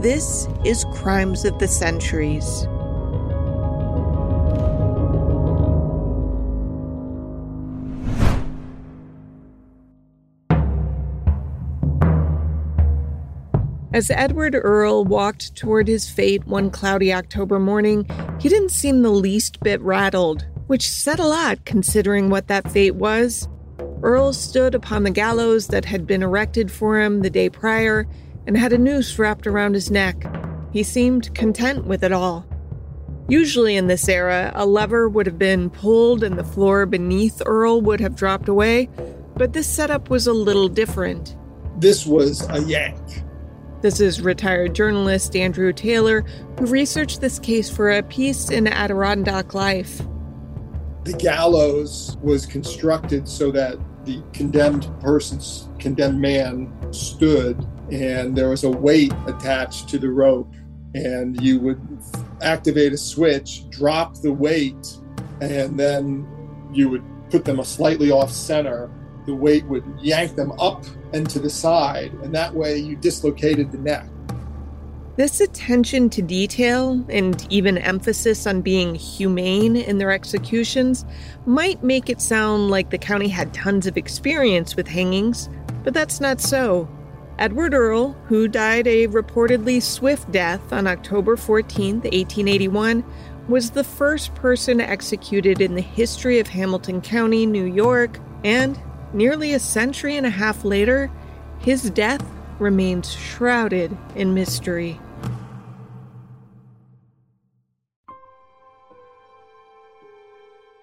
This is Crimes of the Centuries. As Edward Earl walked toward his fate one cloudy October morning, he didn't seem the least bit rattled, which said a lot considering what that fate was. Earl stood upon the gallows that had been erected for him the day prior and had a noose wrapped around his neck. He seemed content with it all. Usually in this era, a lever would have been pulled and the floor beneath Earl would have dropped away, but this setup was a little different. This was a yank. This is retired journalist Andrew Taylor, who researched this case for a piece in Adirondack Life. The gallows was constructed so that the condemned person's condemned man stood, and there was a weight attached to the rope, and you would activate a switch, drop the weight, and then you would put them a slightly off center the weight would yank them up and to the side, and that way you dislocated the neck. This attention to detail and even emphasis on being humane in their executions might make it sound like the county had tons of experience with hangings, but that's not so. Edward Earl, who died a reportedly swift death on October 14, 1881, was the first person executed in the history of Hamilton County, New York, and Nearly a century and a half later, his death remains shrouded in mystery.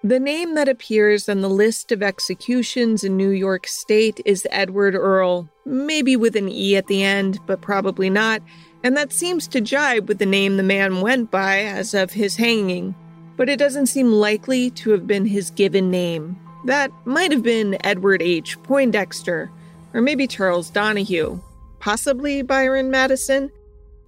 The name that appears on the list of executions in New York State is Edward Earl, maybe with an E at the end, but probably not, and that seems to jibe with the name the man went by as of his hanging. But it doesn't seem likely to have been his given name. That might have been Edward H. Poindexter, or maybe Charles Donahue, possibly Byron Madison.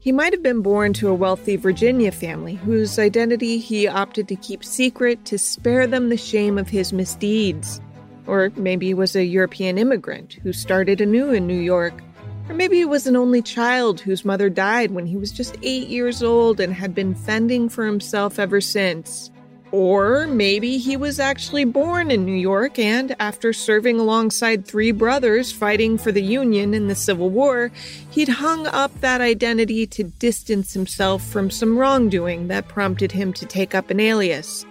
He might have been born to a wealthy Virginia family whose identity he opted to keep secret to spare them the shame of his misdeeds. Or maybe he was a European immigrant who started anew in New York. Or maybe he was an only child whose mother died when he was just eight years old and had been fending for himself ever since. Or maybe he was actually born in New York and, after serving alongside three brothers fighting for the Union in the Civil War, he'd hung up that identity to distance himself from some wrongdoing that prompted him to take up an alias.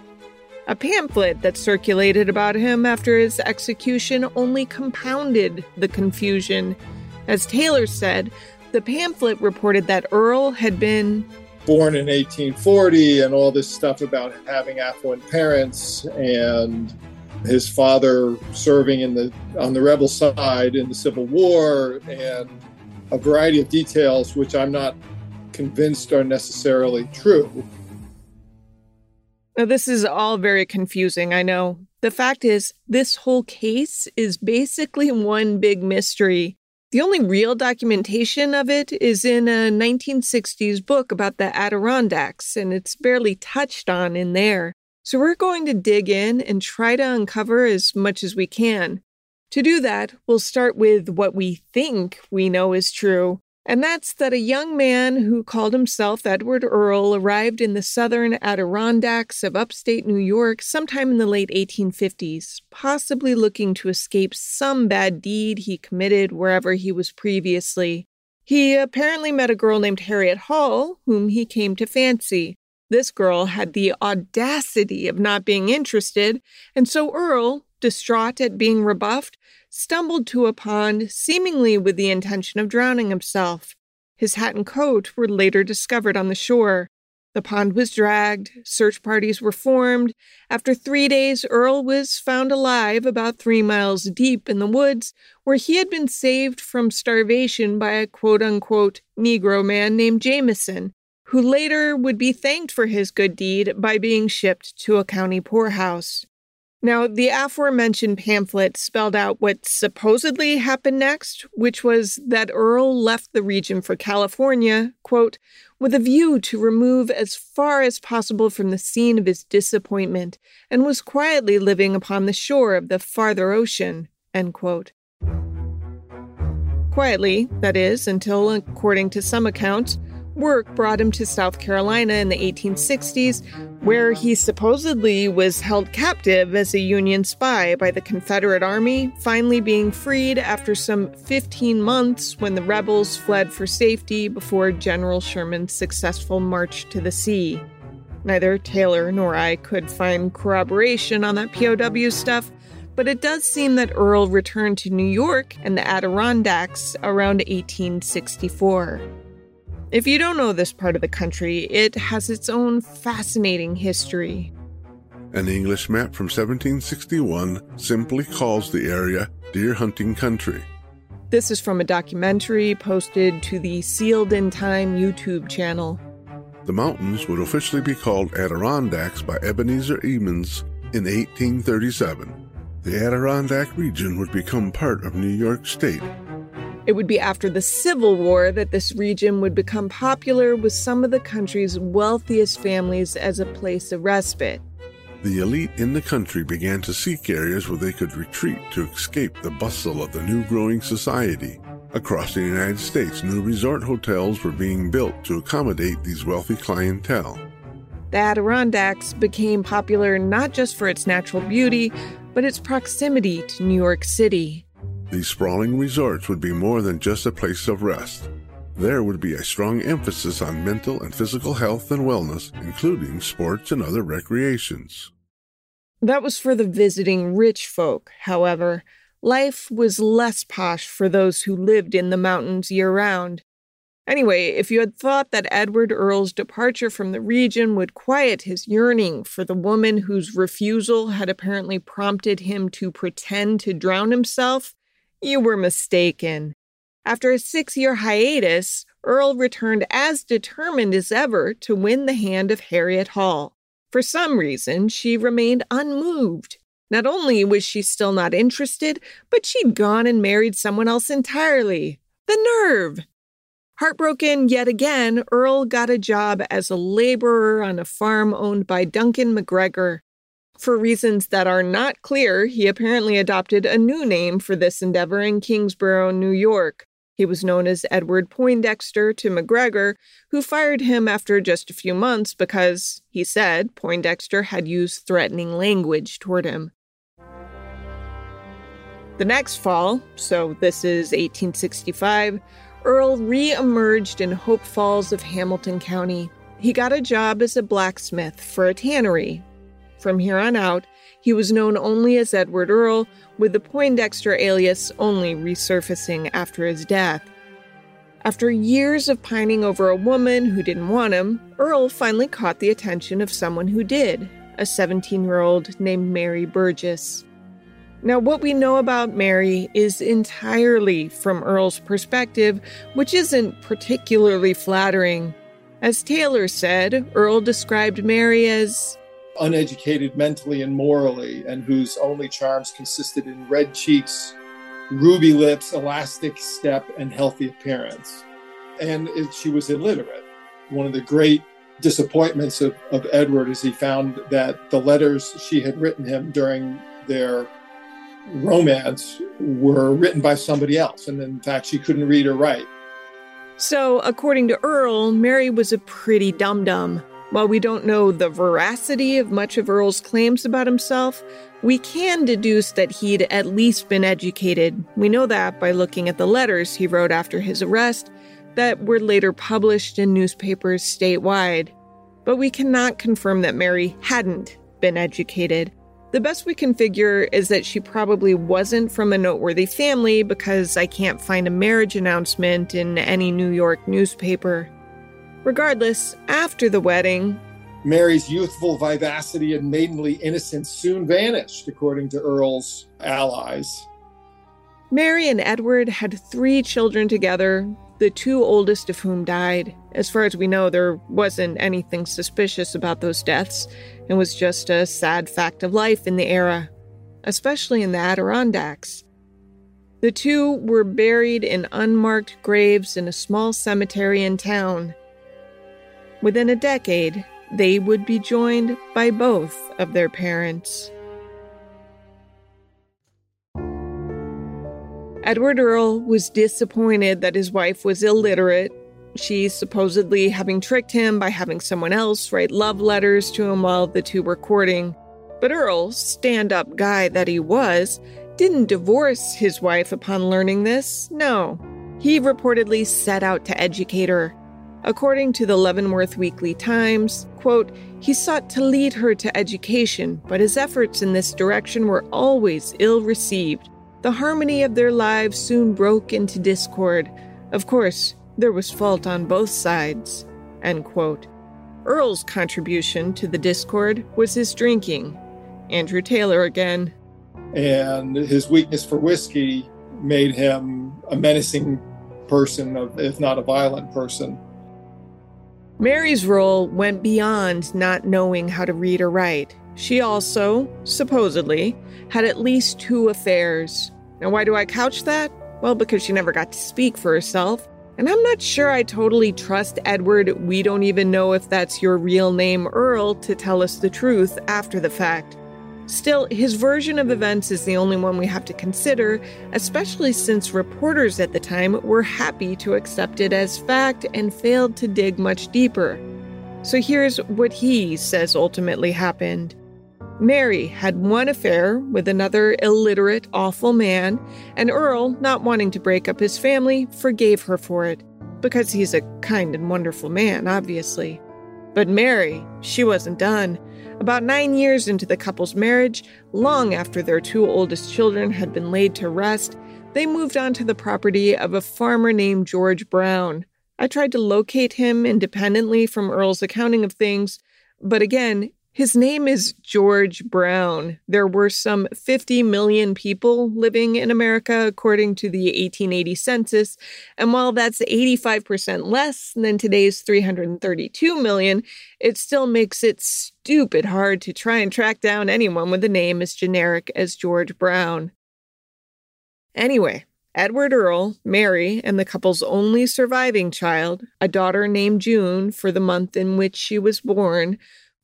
A pamphlet that circulated about him after his execution only compounded the confusion. As Taylor said, the pamphlet reported that Earl had been born in 1840 and all this stuff about having affluent parents and his father serving in the on the rebel side in the Civil War and a variety of details which I'm not convinced are necessarily true. Now, this is all very confusing, I know. The fact is, this whole case is basically one big mystery. The only real documentation of it is in a 1960s book about the Adirondacks, and it's barely touched on in there. So we're going to dig in and try to uncover as much as we can. To do that, we'll start with what we think we know is true, and that's that a young man who called himself Edward Earl arrived in the southern Adirondacks of upstate New York sometime in the late 1850s, possibly looking to escape some bad deed he committed wherever he was previously. He apparently met a girl named Harriet Hall, whom he came to fancy. This girl had the audacity of not being interested, and so Earl, distraught at being rebuffed, stumbled to a pond, seemingly with the intention of drowning himself. His hat and coat were later discovered on the shore. The pond was dragged, search parties were formed. After three days, Earl was found alive about three miles deep in the woods, where he had been saved from starvation by a quote unquote Negro man named Jameson, who later would be thanked for his good deed by being shipped to a county poorhouse. Now, the aforementioned pamphlet spelled out what supposedly happened next, which was that Earl left the region for California, quote, with a view to remove as far as possible from the scene of his disappointment, and was quietly living upon the shore of the farther ocean, end quote. Quietly, that is, until, according to some accounts, work brought him to South Carolina in the 1860s, where he supposedly was held captive as a Union spy by the Confederate Army, finally being freed after some 15 months when the rebels fled for safety before General Sherman's successful march to the sea. Neither Taylor nor I could find corroboration on that POW stuff, but it does seem that Earl returned to New York and the Adirondacks around 1864. If you don't know this part of the country, it has its own fascinating history. An English map from 1761 simply calls the area deer hunting country. This is from a documentary posted to the Sealed in Time YouTube channel. The mountains would officially be called Adirondacks by Ebenezer Emmons in 1837. The Adirondack region would become part of New York State it would be after the Civil War that this region would become popular with some of the country's wealthiest families as a place of respite. The elite in the country began to seek areas where they could retreat to escape the bustle of the new growing society. Across the United States, new resort hotels were being built to accommodate these wealthy clientele. The Adirondacks became popular not just for its natural beauty, but its proximity to New York City. These sprawling resorts would be more than just a place of rest. There would be a strong emphasis on mental and physical health and wellness, including sports and other recreations. That was for the visiting rich folk, however. Life was less posh for those who lived in the mountains year round. Anyway, if you had thought that Edward Earl's departure from the region would quiet his yearning for the woman whose refusal had apparently prompted him to pretend to drown himself, you were mistaken. After a six year hiatus, Earl returned as determined as ever to win the hand of Harriet Hall. For some reason, she remained unmoved. Not only was she still not interested, but she'd gone and married someone else entirely. The nerve! Heartbroken yet again, Earl got a job as a laborer on a farm owned by Duncan McGregor. For reasons that are not clear, he apparently adopted a new name for this endeavor in Kingsborough, New York. He was known as Edward Poindexter to McGregor, who fired him after just a few months because, he said, Poindexter had used threatening language toward him. The next fall, so this is 1865, Earl re emerged in Hope Falls of Hamilton County. He got a job as a blacksmith for a tannery from here on out, he was known only as Edward Earl, with the Poindexter alias only resurfacing after his death. After years of pining over a woman who didn't want him, Earl finally caught the attention of someone who did, a 17 year old named Mary Burgess. Now, what we know about Mary is entirely from Earl's perspective, which isn't particularly flattering. As Taylor said, Earl described Mary as uneducated mentally and morally, and whose only charms consisted in red cheeks, ruby lips, elastic step, and healthy appearance. And it, she was illiterate. One of the great disappointments of, of Edward is he found that the letters she had written him during their romance were written by somebody else. And in fact, she couldn't read or write. So, according to Earl, Mary was a pretty dum dum. While we don't know the veracity of much of Earl's claims about himself, we can deduce that he'd at least been educated. We know that by looking at the letters he wrote after his arrest that were later published in newspapers statewide. But we cannot confirm that Mary hadn't been educated. The best we can figure is that she probably wasn't from a noteworthy family because I can't find a marriage announcement in any New York newspaper. Regardless, after the wedding, Mary's youthful vivacity and maidenly innocence soon vanished, according to Earl's allies. Mary and Edward had three children together, the two oldest of whom died. As far as we know, there wasn't anything suspicious about those deaths. It was just a sad fact of life in the era, especially in the Adirondacks. The two were buried in unmarked graves in a small cemetery in town. Within a decade, they would be joined by both of their parents. Edward Earl was disappointed that his wife was illiterate. She supposedly having tricked him by having someone else write love letters to him while the two were courting. But Earl, stand up guy that he was, didn't divorce his wife upon learning this. No. He reportedly set out to educate her. According to the Leavenworth Weekly Times, quote, he sought to lead her to education, but his efforts in this direction were always ill received. The harmony of their lives soon broke into discord. Of course, there was fault on both sides. End quote. Earl's contribution to the discord was his drinking. Andrew Taylor again. And his weakness for whiskey made him a menacing person, if not a violent person. Mary's role went beyond not knowing how to read or write. She also, supposedly, had at least two affairs. Now, why do I couch that? Well, because she never got to speak for herself. And I'm not sure I totally trust Edward. We don't even know if that's your real name, Earl, to tell us the truth after the fact. Still, his version of events is the only one we have to consider, especially since reporters at the time were happy to accept it as fact and failed to dig much deeper. So here's what he says ultimately happened. Mary had one affair with another illiterate, awful man, and Earl, not wanting to break up his family, forgave her for it. Because he's a kind and wonderful man, obviously. But Mary, she wasn't done. About nine years into the couple's marriage, long after their two oldest children had been laid to rest, they moved onto the property of a farmer named George Brown. I tried to locate him independently from Earl's accounting of things, but again, his name is George Brown. There were some 50 million people living in America, according to the 1880 census. And while that's 85% less than today's 332 million, it still makes it stupid hard to try and track down anyone with a name as generic as George Brown. Anyway, Edward Earl, Mary, and the couple's only surviving child, a daughter named June for the month in which she was born,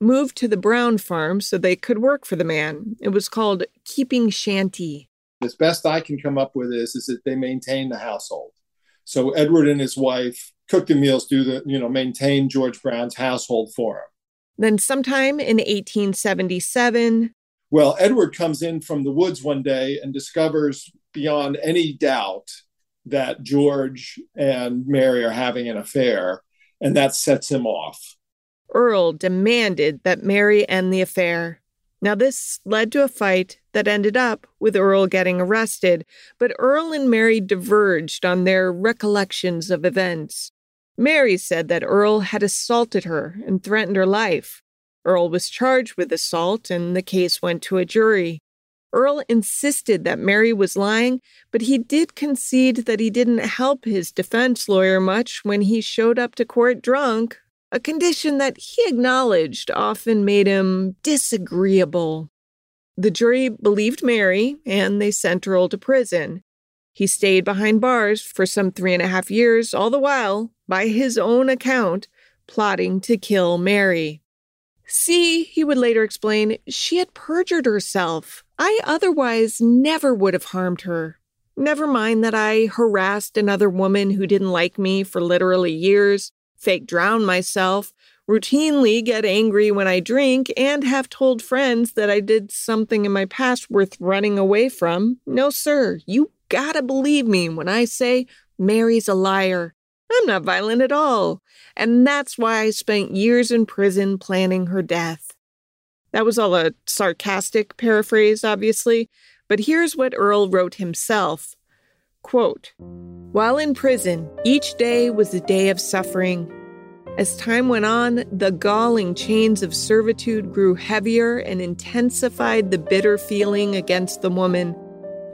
moved to the Brown farm so they could work for the man. It was called keeping shanty. As best I can come up with is, is that they maintain the household. So Edward and his wife cook the meals, do the, you know, maintain George Brown's household for him. Then sometime in 1877, well, Edward comes in from the woods one day and discovers beyond any doubt that George and Mary are having an affair, and that sets him off. Earl demanded that Mary end the affair. Now, this led to a fight that ended up with Earl getting arrested, but Earl and Mary diverged on their recollections of events. Mary said that Earl had assaulted her and threatened her life. Earl was charged with assault, and the case went to a jury. Earl insisted that Mary was lying, but he did concede that he didn't help his defense lawyer much when he showed up to court drunk a condition that he acknowledged often made him disagreeable. The jury believed Mary, and they sent Earl to prison. He stayed behind bars for some three and a half years, all the while, by his own account, plotting to kill Mary. See, he would later explain, she had perjured herself. I otherwise never would have harmed her. Never mind that I harassed another woman who didn't like me for literally years fake drown myself, routinely get angry when I drink, and have told friends that I did something in my past worth running away from. No, sir, you gotta believe me when I say Mary's a liar. I'm not violent at all. And that's why I spent years in prison planning her death. That was all a sarcastic paraphrase, obviously, but here's what Earl wrote himself Quote, While in prison, each day was a day of suffering. As time went on, the galling chains of servitude grew heavier and intensified the bitter feeling against the woman.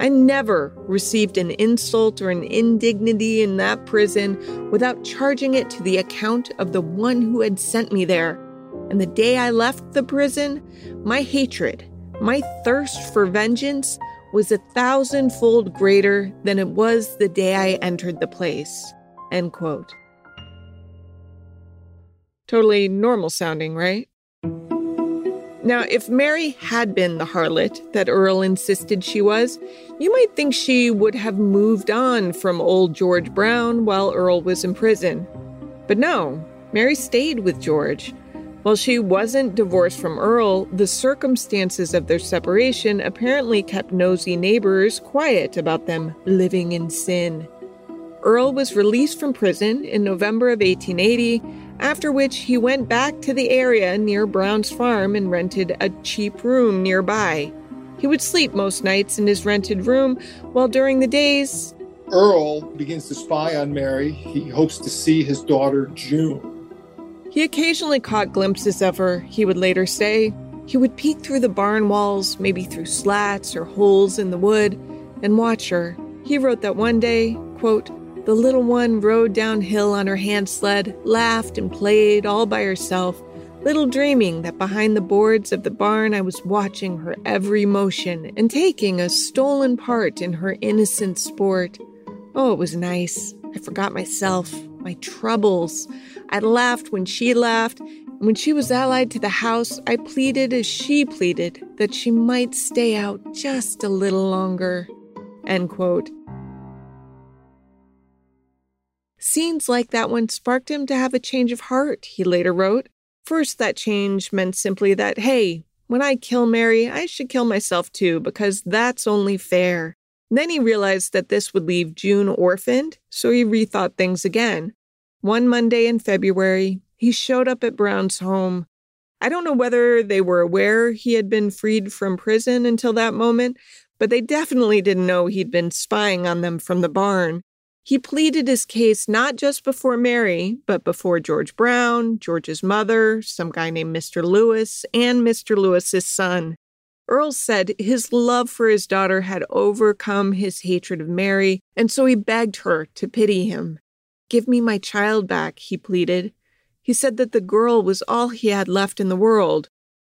I never received an insult or an indignity in that prison without charging it to the account of the one who had sent me there. And the day I left the prison, my hatred, my thirst for vengeance was a thousandfold greater than it was the day I entered the place. End quote. Totally normal sounding, right? Now, if Mary had been the harlot that Earl insisted she was, you might think she would have moved on from old George Brown while Earl was in prison. But no, Mary stayed with George. While she wasn't divorced from Earl, the circumstances of their separation apparently kept nosy neighbors quiet about them living in sin. Earl was released from prison in November of 1880, after which he went back to the area near Brown's farm and rented a cheap room nearby. He would sleep most nights in his rented room, while during the days, Earl begins to spy on Mary. He hopes to see his daughter June. He occasionally caught glimpses of her, he would later say. He would peek through the barn walls, maybe through slats or holes in the wood, and watch her. He wrote that one day, quote, the little one rode downhill on her hand sled, laughed and played all by herself, little dreaming that behind the boards of the barn I was watching her every motion and taking a stolen part in her innocent sport. Oh, it was nice. I forgot myself, my troubles. I laughed when she laughed. When she was allied to the house, I pleaded as she pleaded that she might stay out just a little longer. End quote. Scenes like that one sparked him to have a change of heart, he later wrote. First, that change meant simply that, hey, when I kill Mary, I should kill myself too, because that's only fair. Then he realized that this would leave June orphaned, so he rethought things again. One Monday in February, he showed up at Brown's home. I don't know whether they were aware he had been freed from prison until that moment, but they definitely didn't know he'd been spying on them from the barn. He pleaded his case not just before Mary, but before George Brown, George's mother, some guy named Mr. Lewis, and Mr. Lewis's son. Earl said his love for his daughter had overcome his hatred of Mary, and so he begged her to pity him. Give me my child back, he pleaded. He said that the girl was all he had left in the world.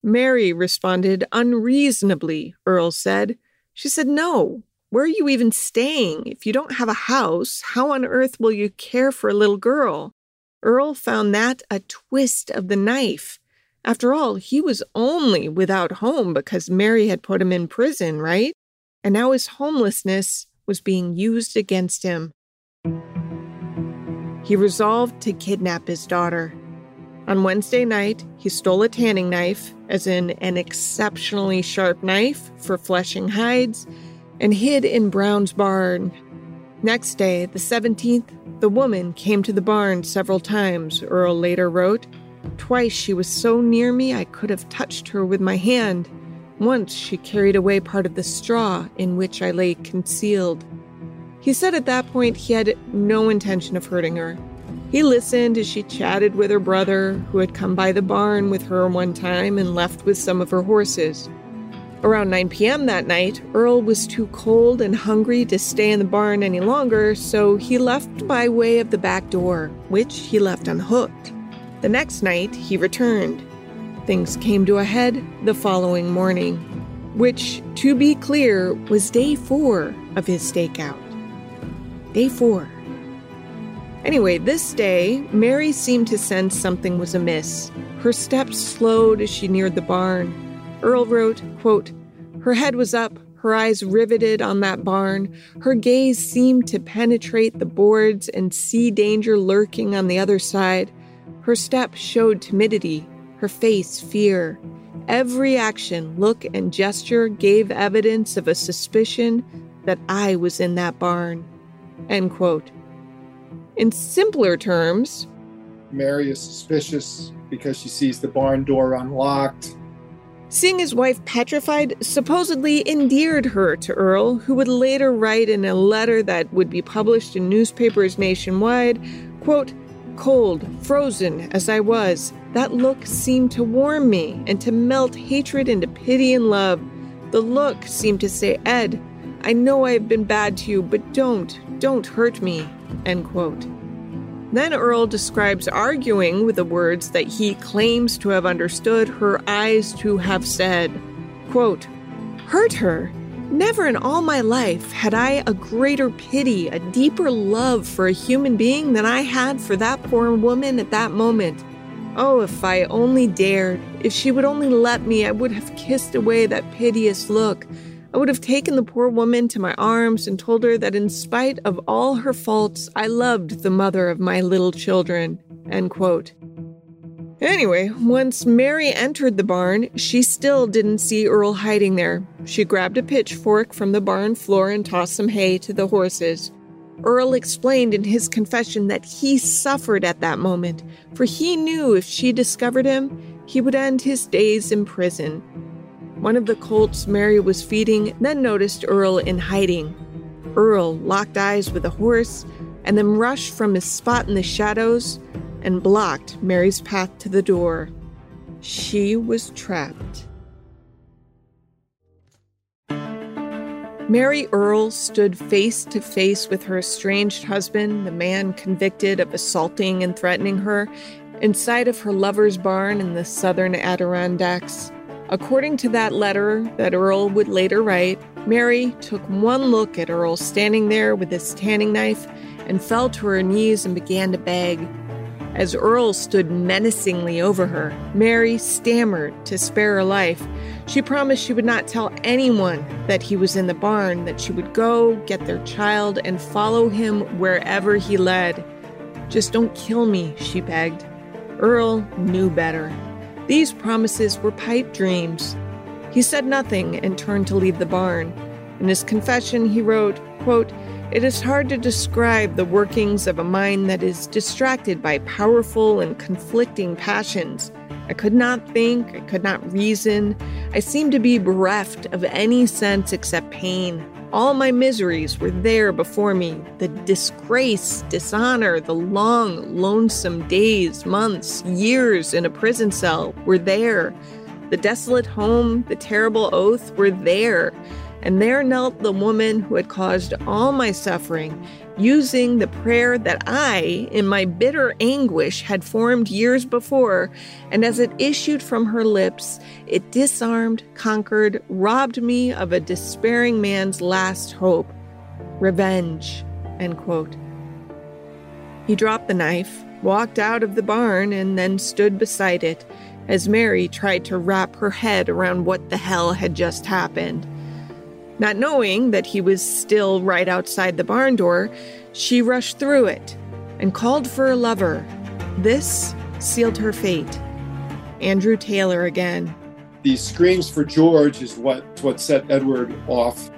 Mary responded unreasonably, Earl said. She said, No. Where are you even staying? If you don't have a house, how on earth will you care for a little girl? Earl found that a twist of the knife. After all, he was only without home because Mary had put him in prison, right? And now his homelessness was being used against him. He resolved to kidnap his daughter. On Wednesday night, he stole a tanning knife, as in an exceptionally sharp knife for fleshing hides, and hid in Brown's barn. Next day, the 17th, the woman came to the barn several times, Earl later wrote. Twice she was so near me I could have touched her with my hand. Once she carried away part of the straw in which I lay concealed. He said at that point he had no intention of hurting her. He listened as she chatted with her brother, who had come by the barn with her one time and left with some of her horses. Around 9 p.m. that night, Earl was too cold and hungry to stay in the barn any longer, so he left by way of the back door, which he left unhooked. The next night, he returned. Things came to a head the following morning, which, to be clear, was day four of his stakeout. Day four. Anyway, this day, Mary seemed to sense something was amiss. Her steps slowed as she neared the barn. Earl wrote, quote, Her head was up, her eyes riveted on that barn. Her gaze seemed to penetrate the boards and see danger lurking on the other side. Her step showed timidity, her face fear. Every action, look, and gesture gave evidence of a suspicion that I was in that barn. End quote. In simpler terms, Mary is suspicious because she sees the barn door unlocked. Seeing his wife petrified supposedly endeared her to Earl, who would later write in a letter that would be published in newspapers nationwide, quote, Cold, frozen as I was, that look seemed to warm me and to melt hatred into pity and love. The look seemed to say, Ed, I know I have been bad to you, but don't, don't hurt me. End quote. Then Earl describes arguing with the words that he claims to have understood her eyes to have said. Quote, Hurt her? Never in all my life had I a greater pity, a deeper love for a human being than I had for that poor woman at that moment. Oh, if I only dared, if she would only let me, I would have kissed away that piteous look, I would have taken the poor woman to my arms and told her that in spite of all her faults, I loved the mother of my little children. End quote. Anyway, once Mary entered the barn, she still didn't see Earl hiding there. She grabbed a pitchfork from the barn floor and tossed some hay to the horses. Earl explained in his confession that he suffered at that moment, for he knew if she discovered him, he would end his days in prison. One of the colts Mary was feeding then noticed Earl in hiding. Earl locked eyes with the horse and then rushed from his spot in the shadows and blocked Mary's path to the door. She was trapped. Mary Earl stood face to face with her estranged husband, the man convicted of assaulting and threatening her, inside of her lover's barn in the southern Adirondacks. According to that letter that Earl would later write, Mary took one look at Earl standing there with his tanning knife and fell to her knees and began to beg. As Earl stood menacingly over her, Mary stammered to spare her life. She promised she would not tell anyone that he was in the barn, that she would go get their child and follow him wherever he led. Just don't kill me, she begged. Earl knew better. These promises were pipe dreams. He said nothing and turned to leave the barn. In his confession, he wrote, quote, It is hard to describe the workings of a mind that is distracted by powerful and conflicting passions. I could not think, I could not reason. I seemed to be bereft of any sense except pain. All my miseries were there before me the disgrace, dishonor, the long, lonesome days, months, years in a prison cell were there. The desolate home, the terrible oath were there. And there knelt the woman who had caused all my suffering, using the prayer that I, in my bitter anguish, had formed years before. And as it issued from her lips, it disarmed, conquered, robbed me of a despairing man's last hope revenge. End quote. He dropped the knife, walked out of the barn, and then stood beside it as Mary tried to wrap her head around what the hell had just happened. Not knowing that he was still right outside the barn door, she rushed through it and called for a lover. This sealed her fate. Andrew Taylor again. The screams for George is what, what set Edward off.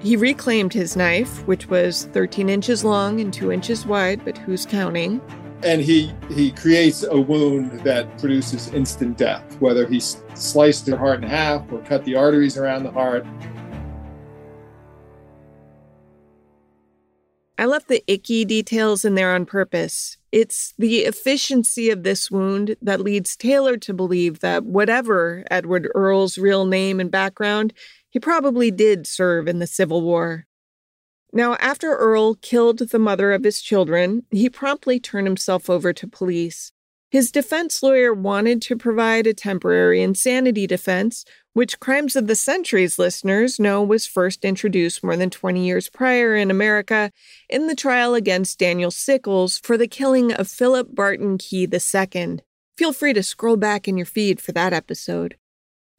He reclaimed his knife, which was 13 inches long and 2 inches wide, but who's counting? And he, he creates a wound that produces instant death, whether he sliced her heart in half or cut the arteries around the heart. I left the icky details in there on purpose. It's the efficiency of this wound that leads Taylor to believe that whatever Edward Earl's real name and background, he probably did serve in the Civil War. Now, after Earl killed the mother of his children, he promptly turned himself over to police. His defense lawyer wanted to provide a temporary insanity defense, which Crimes of the Centuries listeners know was first introduced more than 20 years prior in America in the trial against Daniel Sickles for the killing of Philip Barton Key II. Feel free to scroll back in your feed for that episode.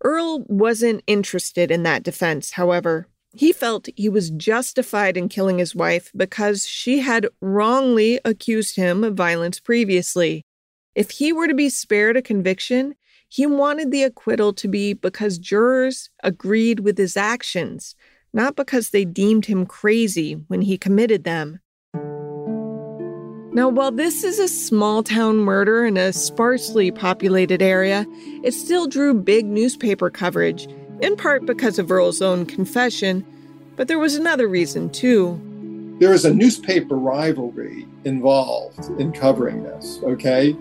Earl wasn't interested in that defense, however. He felt he was justified in killing his wife because she had wrongly accused him of violence previously. If he were to be spared a conviction, he wanted the acquittal to be because jurors agreed with his actions, not because they deemed him crazy when he committed them. Now, while this is a small town murder in a sparsely populated area, it still drew big newspaper coverage, in part because of Earl's own confession, but there was another reason too. there is a newspaper rivalry involved in covering this. Okay.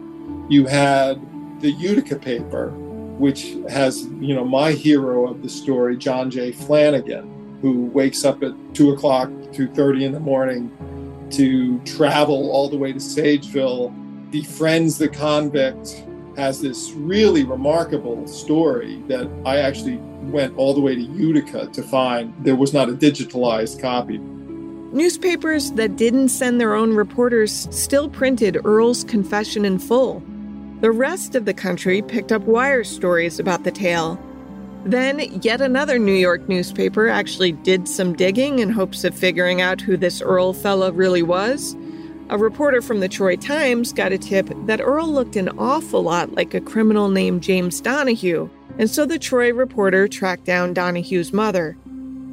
You had the Utica paper, which has, you know, my hero of the story, John J. Flanagan, who wakes up at two o'clock, two thirty in the morning to travel all the way to Sageville, befriends the convict, has this really remarkable story that I actually went all the way to Utica to find. There was not a digitalized copy. Newspapers that didn't send their own reporters still printed Earl's confession in full. The rest of the country picked up wire stories about the tale. Then, yet another New York newspaper actually did some digging in hopes of figuring out who this Earl fellow really was. A reporter from the Troy Times got a tip that Earl looked an awful lot like a criminal named James Donahue, and so the Troy reporter tracked down Donahue's mother.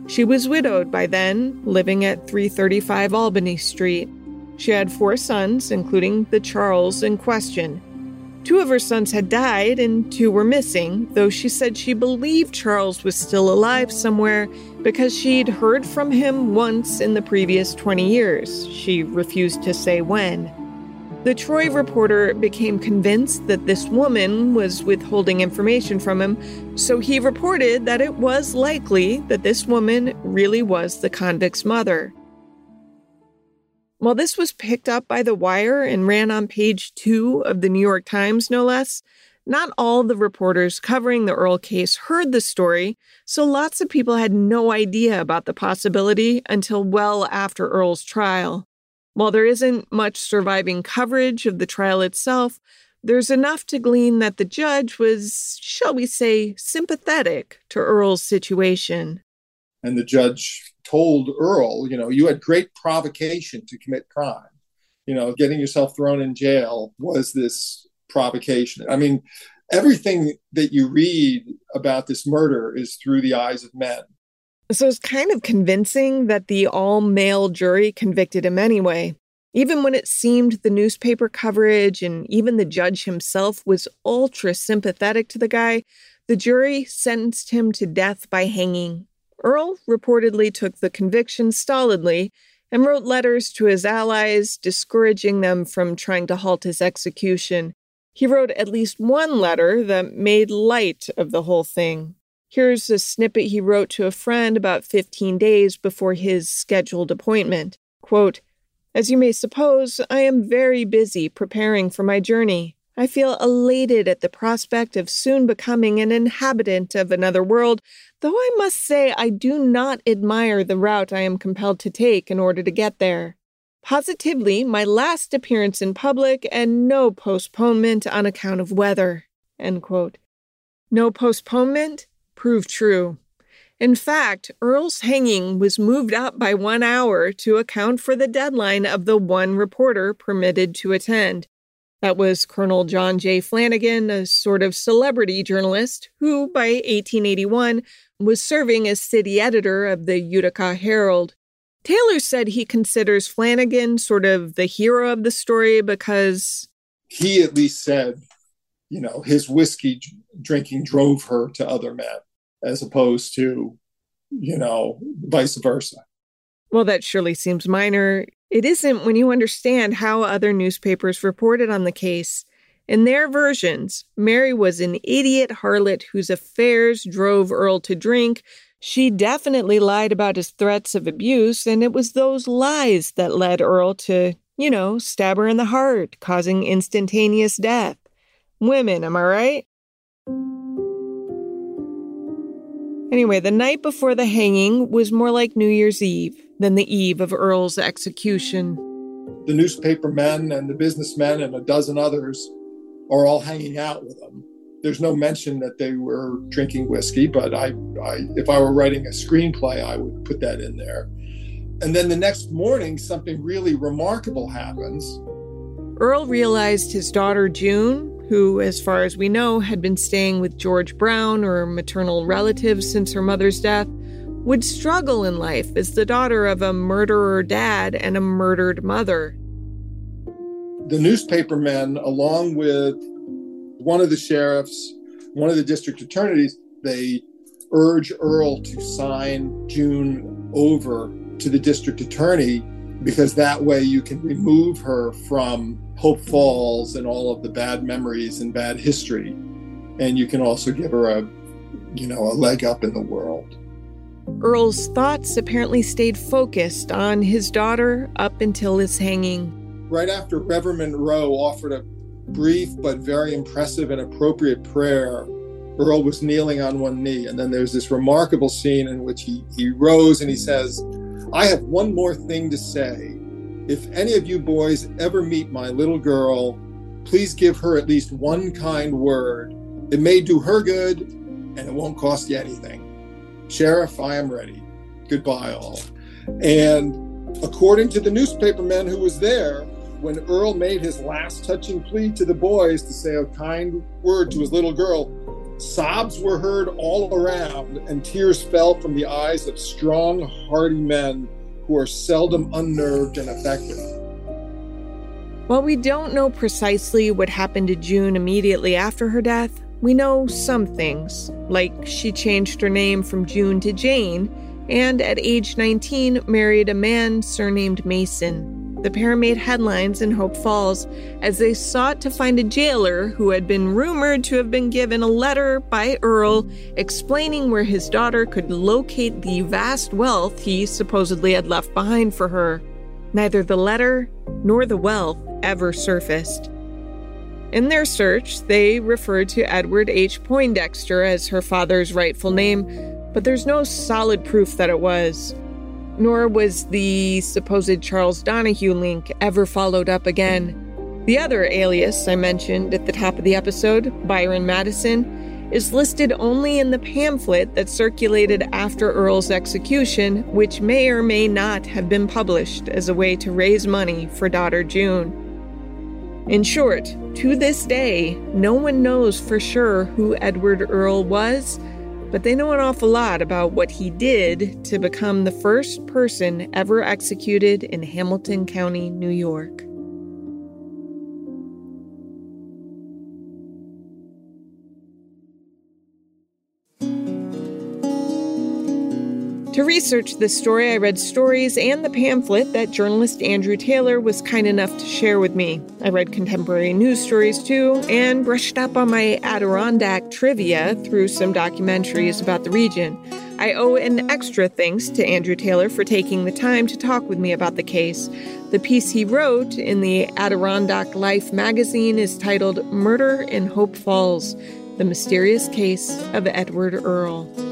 She was widowed by then, living at 335 Albany Street. She had four sons, including the Charles in question. Two of her sons had died and two were missing, though she said she believed Charles was still alive somewhere because she'd heard from him once in the previous 20 years. She refused to say when. The Troy reporter became convinced that this woman was withholding information from him, so he reported that it was likely that this woman really was the convict's mother. While this was picked up by The Wire and ran on page two of the New York Times, no less, not all the reporters covering the Earl case heard the story, so lots of people had no idea about the possibility until well after Earl's trial. While there isn't much surviving coverage of the trial itself, there's enough to glean that the judge was, shall we say, sympathetic to Earl's situation. And the judge told Earl, you know, you had great provocation to commit crime. You know, getting yourself thrown in jail was this provocation. I mean, everything that you read about this murder is through the eyes of men. So it's kind of convincing that the all male jury convicted him anyway. Even when it seemed the newspaper coverage and even the judge himself was ultra sympathetic to the guy, the jury sentenced him to death by hanging Earl reportedly took the conviction stolidly and wrote letters to his allies, discouraging them from trying to halt his execution. He wrote at least one letter that made light of the whole thing. Here's a snippet he wrote to a friend about 15 days before his scheduled appointment. Quote, As you may suppose, I am very busy preparing for my journey. I feel elated at the prospect of soon becoming an inhabitant of another world, though I must say I do not admire the route I am compelled to take in order to get there. Positively, my last appearance in public and no postponement on account of weather. No postponement proved true. In fact, Earl's hanging was moved up by one hour to account for the deadline of the one reporter permitted to attend. That was Colonel John J. Flanagan, a sort of celebrity journalist who, by 1881, was serving as city editor of the Utica Herald. Taylor said he considers Flanagan sort of the hero of the story because he at least said, you know, his whiskey drinking drove her to other men as opposed to, you know, vice versa. Well, that surely seems minor. It isn't when you understand how other newspapers reported on the case. In their versions, Mary was an idiot harlot whose affairs drove Earl to drink. She definitely lied about his threats of abuse, and it was those lies that led Earl to, you know, stab her in the heart, causing instantaneous death. Women, am I right? Anyway, the night before the hanging was more like New Year's Eve than the eve of Earl's execution. The newspaper men and the businessmen and a dozen others are all hanging out with them. There's no mention that they were drinking whiskey, but I, I, if I were writing a screenplay, I would put that in there. And then the next morning, something really remarkable happens. Earl realized his daughter June who, as far as we know, had been staying with George Brown or maternal relatives since her mother's death, would struggle in life as the daughter of a murderer dad and a murdered mother. The newspaper men, along with one of the sheriffs, one of the district attorneys, they urge Earl to sign June over to the district attorney because that way you can remove her from Hope Falls and all of the bad memories and bad history. And you can also give her a, you know, a leg up in the world. Earl's thoughts apparently stayed focused on his daughter up until his hanging. Right after Reverend Monroe offered a brief but very impressive and appropriate prayer, Earl was kneeling on one knee. And then there's this remarkable scene in which he, he rose and he says, I have one more thing to say. If any of you boys ever meet my little girl, please give her at least one kind word. It may do her good and it won't cost you anything. Sheriff, I am ready. Goodbye, all. And according to the newspaperman who was there, when Earl made his last touching plea to the boys to say a kind word to his little girl, sobs were heard all around and tears fell from the eyes of strong, hardy men who are seldom unnerved and affected. While we don't know precisely what happened to June immediately after her death, we know some things, like she changed her name from June to Jane, and at age 19 married a man surnamed Mason. The pair made headlines in Hope Falls as they sought to find a jailer who had been rumored to have been given a letter by Earl explaining where his daughter could locate the vast wealth he supposedly had left behind for her. Neither the letter nor the wealth ever surfaced. In their search, they referred to Edward H. Poindexter as her father's rightful name, but there's no solid proof that it was. Nor was the supposed Charles Donahue link ever followed up again. The other alias I mentioned at the top of the episode, Byron Madison, is listed only in the pamphlet that circulated after Earl's execution, which may or may not have been published as a way to raise money for daughter June. In short, to this day, no one knows for sure who Edward Earl was, but they know an awful lot about what he did to become the first person ever executed in Hamilton County, New York. To research this story, I read stories and the pamphlet that journalist Andrew Taylor was kind enough to share with me. I read contemporary news stories too, and brushed up on my Adirondack trivia through some documentaries about the region. I owe an extra thanks to Andrew Taylor for taking the time to talk with me about the case. The piece he wrote in the Adirondack Life magazine is titled Murder in Hope Falls The Mysterious Case of Edward Earl.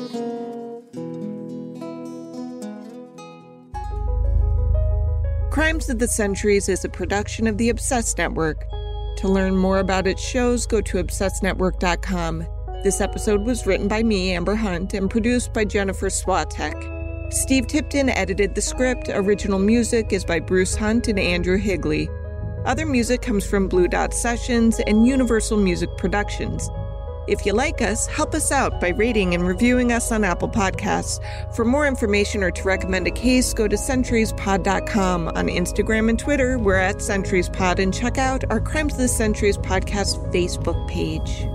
Crimes of the Centuries is a production of the Obsessed Network. To learn more about its shows, go to obsessednetwork.com. This episode was written by me, Amber Hunt, and produced by Jennifer Swatek. Steve Tipton edited the script. Original music is by Bruce Hunt and Andrew Higley. Other music comes from Blue Dot Sessions and Universal Music Productions. If you like us, help us out by rating and reviewing us on Apple Podcasts. For more information or to recommend a case, go to centuriespod.com. On Instagram and Twitter, we're at centuriespod and check out our Crimes of the Centuries podcast Facebook page.